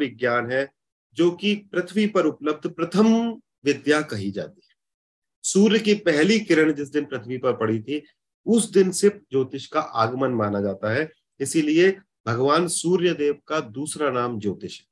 विज्ञान है, जो कि पृथ्वी पर उपलब्ध प्रथम विद्या कही जाती है। सूर्य की पहली किरण जिस दिन पृथ्वी पर पड़ी थी, उस दिन से ज्योतिष का आगमन माना जाता है। इसीलिए भगवान सूर्य देव का दूसरा नाम ज्योतिष है।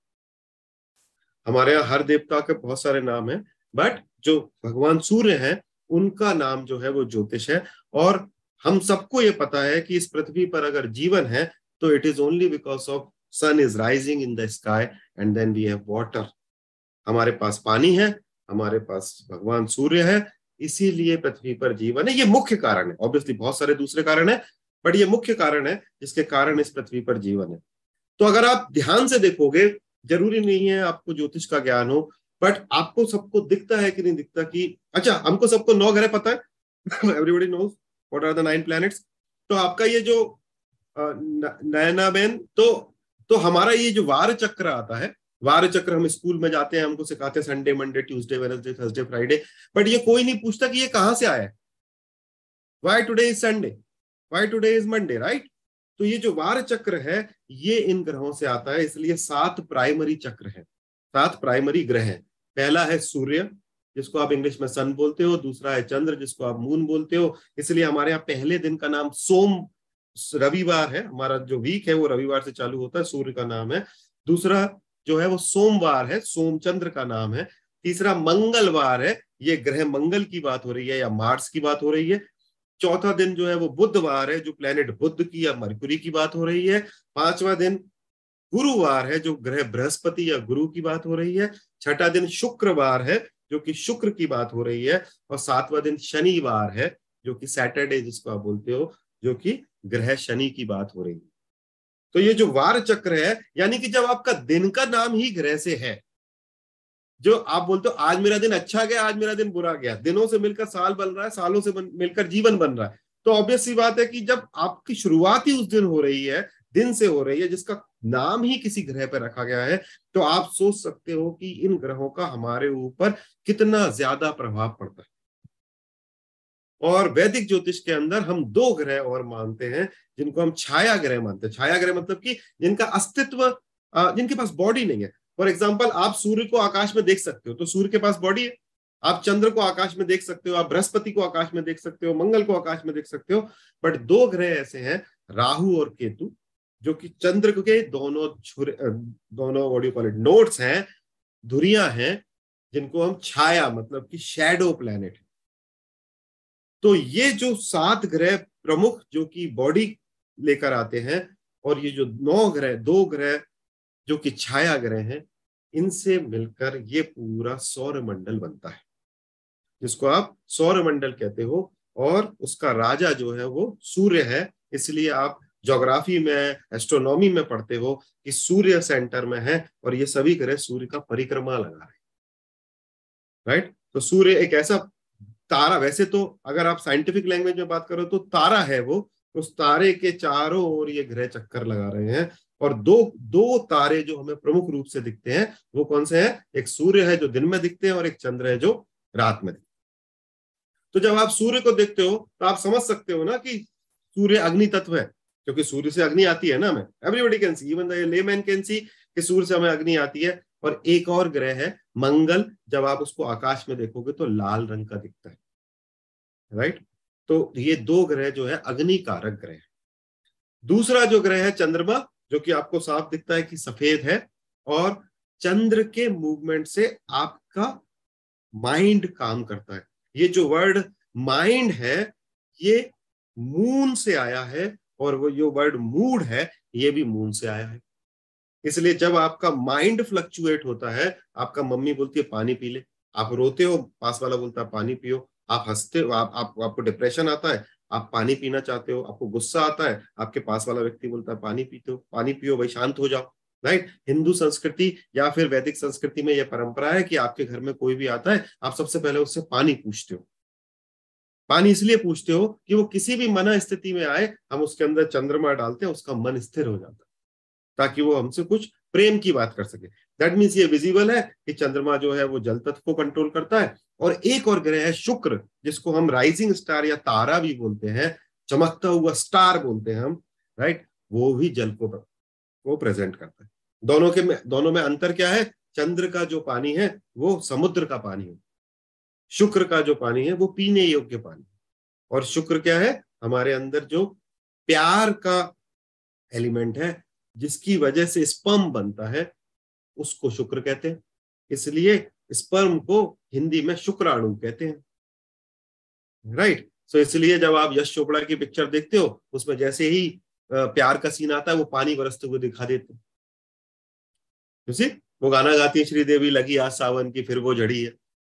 हमारे यहाँ हर देवता के बहुत सारे नाम हैं बट जो भगवान सूर्य हैं, उनका नाम जो है वो ज्योतिष है। और हम सबको ये पता है कि इस पृथ्वी पर अगर जीवन है तो it is only because of sun is rising in the sky and then we have water हमारे पास पानी है, हमारे पास भगवान सूर्य है, इसीलिए पृथ्वी पर जीवन है। ये मुख्य कारण है। ऑब्वियसली बहुत सारे दूसरे कारण है बट ये मुख्य कारण है जिसके कारण इस पृथ्वी पर जीवन है। तो अगर आप ध्यान से देखोगे, ज़रूरी नहीं है आपको ज्योतिष का ज्ञान हो बट आपको सबको दिखता है कि नहीं दिखता कि अच्छा हमको सबको नौ ग्रह पता है। Everybody knows what are the nine planets तो आपका ये जो नयना बेन तो तो हमारा ये जो वार चक्र आता है, वार चक्र हम स्कूल में जाते हैं, हमको सिखाते हैं Sunday Monday Tuesday Wednesday Thursday Friday but ये कोई नहीं पूछता कि ये कहाँ से आया है। Why today is Sunday why today is Monday right तो ये जो वार चक्र है, ये इन ग्रहों से आता है, इसलिए सात प्राइमरी चक्र है, सात प्राइमरी ग्रह है। पहला है सूर्य, जिसको आप इंग्लिश में सन बोलते हो, दूसरा है चंद्र, जिसको आप मून बोलते हो, इसलिए हमारे यहाँ पहले दिन का नाम सोम रविवार है, हमारा जो वीक है वो रविवार से चालू होता है, सूर्य का नाम है। दूसरा जो है वो सोमवार है, सोमचंद्र का नाम है। तीसरा मंगलवार है, ये ग्रह मंगल की बात हो रही है या मार्स की बात हो रही है। चौथा दिन जो है वो बुधवार है, जो प्लेनेट बुद्ध की या मरकुरी की बात हो रही है। पांचवा दिन गुरुवार है, जो ग्रह बृहस्पति या गुरु की बात हो रही है। छठा दिन शुक्रवार है, जो कि शुक्र की बात हो रही है। और सातवां दिन शनिवार है, जो कि सैटरडे जिसको आप बोलते हो, जो कि ग्रह शनि की बात हो रही है। तो ये जो वार चक्र है, यानी कि जब आपका दिन का नाम ही ग्रह से है, जो आप बोलते हो, आज मेरा दिन अच्छा गया, आज मेरा दिन बुरा गया, दिनों से मिलकर साल बन रहा है, सालों से मिलकर जीवन बन रहा है तो ऑब्वियस सी बात है कि जब आपकी शुरुआत ही उस दिन हो रही है, दिन से हो रही है, जिसका नाम ही किसी ग्रह पर रखा गया है तो आप सोच सकते हो कि इन ग्रहों का हमारे ऊपर कितना ज़्यादा प्रभाव पड़ता है। और वैदिक ज्योतिष के अंदर हम दो ग्रह और मानते हैं, जिनको हम छाया ग्रह मानते हैं। छाया ग्रह मतलब कि जिनका अस्तित्व जिनके पास बॉडी नहीं है। फॉर एग्ज़ाम्पल आप सूर्य को आकाश में देख सकते हो तो सूर्य के पास बॉडी है। आप चंद्र को आकाश में देख सकते हो, आप बृहस्पति को आकाश में देख सकते हो, मंगल को आकाश में देख सकते हो बट दो ग्रह ऐसे हैं, राहु और केतु, जो कि चंद्र के दोनों दोनों वॉडी कॉल नोट्स हैं, धुरिया हैं, जिनको हम छाया मतलब कि शेडो प्लेनेट तो ये जो सात ग्रह प्रमुख जो कि बॉडी लेकर आते हैं, और ये जो नौ ग्रह, दो ग्रह जो कि छाया ग्रह हैं, इनसे मिलकर ये पूरा सौर मंडल बनता है। जिसको आप सौर मंडल कहते हो, और उसका राजा जो है वो सूर्य है, इसलिए आप ज्योग्राफी में एस्ट्रोनॉमी में पढ़ते हो कि सूर्य सेंटर में है, और ये सभी ग्रह सूर्य का परिक्रमा लगा रहे राइट तो सूर्य एक ऐसा तारा, वैसे तो अगर आप साइंटिफिक लैंग्वेज में बात करो तो तारा है वो, उस तारे के चारों ओर ये ग्रह चक्कर लगा रहे हैं और दो दो तारे जो हमें प्रमुख रूप से दिखते हैं, वो कौन से हैं? एक सूर्य है जो दिन में दिखते हैं और एक चंद्र है जो रात में दिखते तो जब आप सूर्य को देखते हो तो आप समझ सकते हो ना कि सूर्य अग्नि तत्व है, क्योंकि सूर्य से अग्नि आती है ना हमें। Everybody can see even the layman can see कि सूर्य से हमें अग्नि आती है। और एक और ग्रह है, मंगल। जब आप उसको आकाश में देखोगे तो लाल रंग का दिखता है। राइट तो ये दो ग्रह जो है अग्नि कारक ग्रह। दूसरा जो ग्रह है, चंद्रमा, जो कि आपको साफ़ दिखता है कि सफ़ेद है, और चंद्र के मूवमेंट से आपका माइंड काम करता है। ये जो वर्ड माइंड है, ये मून से आया है, और वो जो वर्ड मूड है, ये भी मून से आया है। इसलिए जब आपका माइंड फ्लक्चुएट होता है आपका मम्मी बोलती है पानी पी ले। आप रोते हो पास वाला बोलता है पानी पियो। आप हँसते हो आप, आप आपको डिप्रेशन आता है आप पानी पीना चाहते हो आपको गुस्सा आता है आपके पास वाला व्यक्ति बोलता है पानी पीते हो पानी पियो भाई शांत हो जाओ। राइट हिंदू संस्कृति या फिर वैदिक संस्कृति में यह परंपरा है कि आपके घर में कोई भी आता है आप सबसे पहले उससे पानी पूछते हो। पानी इसलिए पूछते हो कि वो किसी भी मना स्थिति में आए हम उसके अंदर चंद्रमा डालते हैं उसका मन स्थिर हो जाता है। ताकि वो हमसे कुछ प्रेम की बात कर सके। दैट मीन्स ये विजिबल है कि चंद्रमा जो है वो जल तत्व को कंट्रोल करता है और एक और ग्रह है शुक्र, जिसको हम राइजिंग स्टार या तारा भी बोलते हैं, चमकता हुआ स्टार बोलते हैं हम राइट वो भी जल को वो प्रेजेंट करता है। दोनों के में, दोनों में अंतर क्या है? चंद्र का जो पानी है, वो समुद्र का पानी है। शुक्र का जो पानी है, वो पीने योग्य पानी और शुक्र क्या है? हमारे अंदर जो प्यार का एलिमेंट है जिसकी वजह से स्पर्म बनता है, उसको शुक्र कहते हैं। इसलिए स्पर्म को हिंदी में शुक्राणु कहते हैं। राइट सो इसलिए जब आप यश चोपड़ा की पिक्चर देखते हो, उसमें जैसे ही प्यार का सीन आता है, वो पानी बरसते हुए दिखा देते हैं। वो गाना गाती है श्रीदेवी, लगी आज सावन की, फिर वो जड़ी है।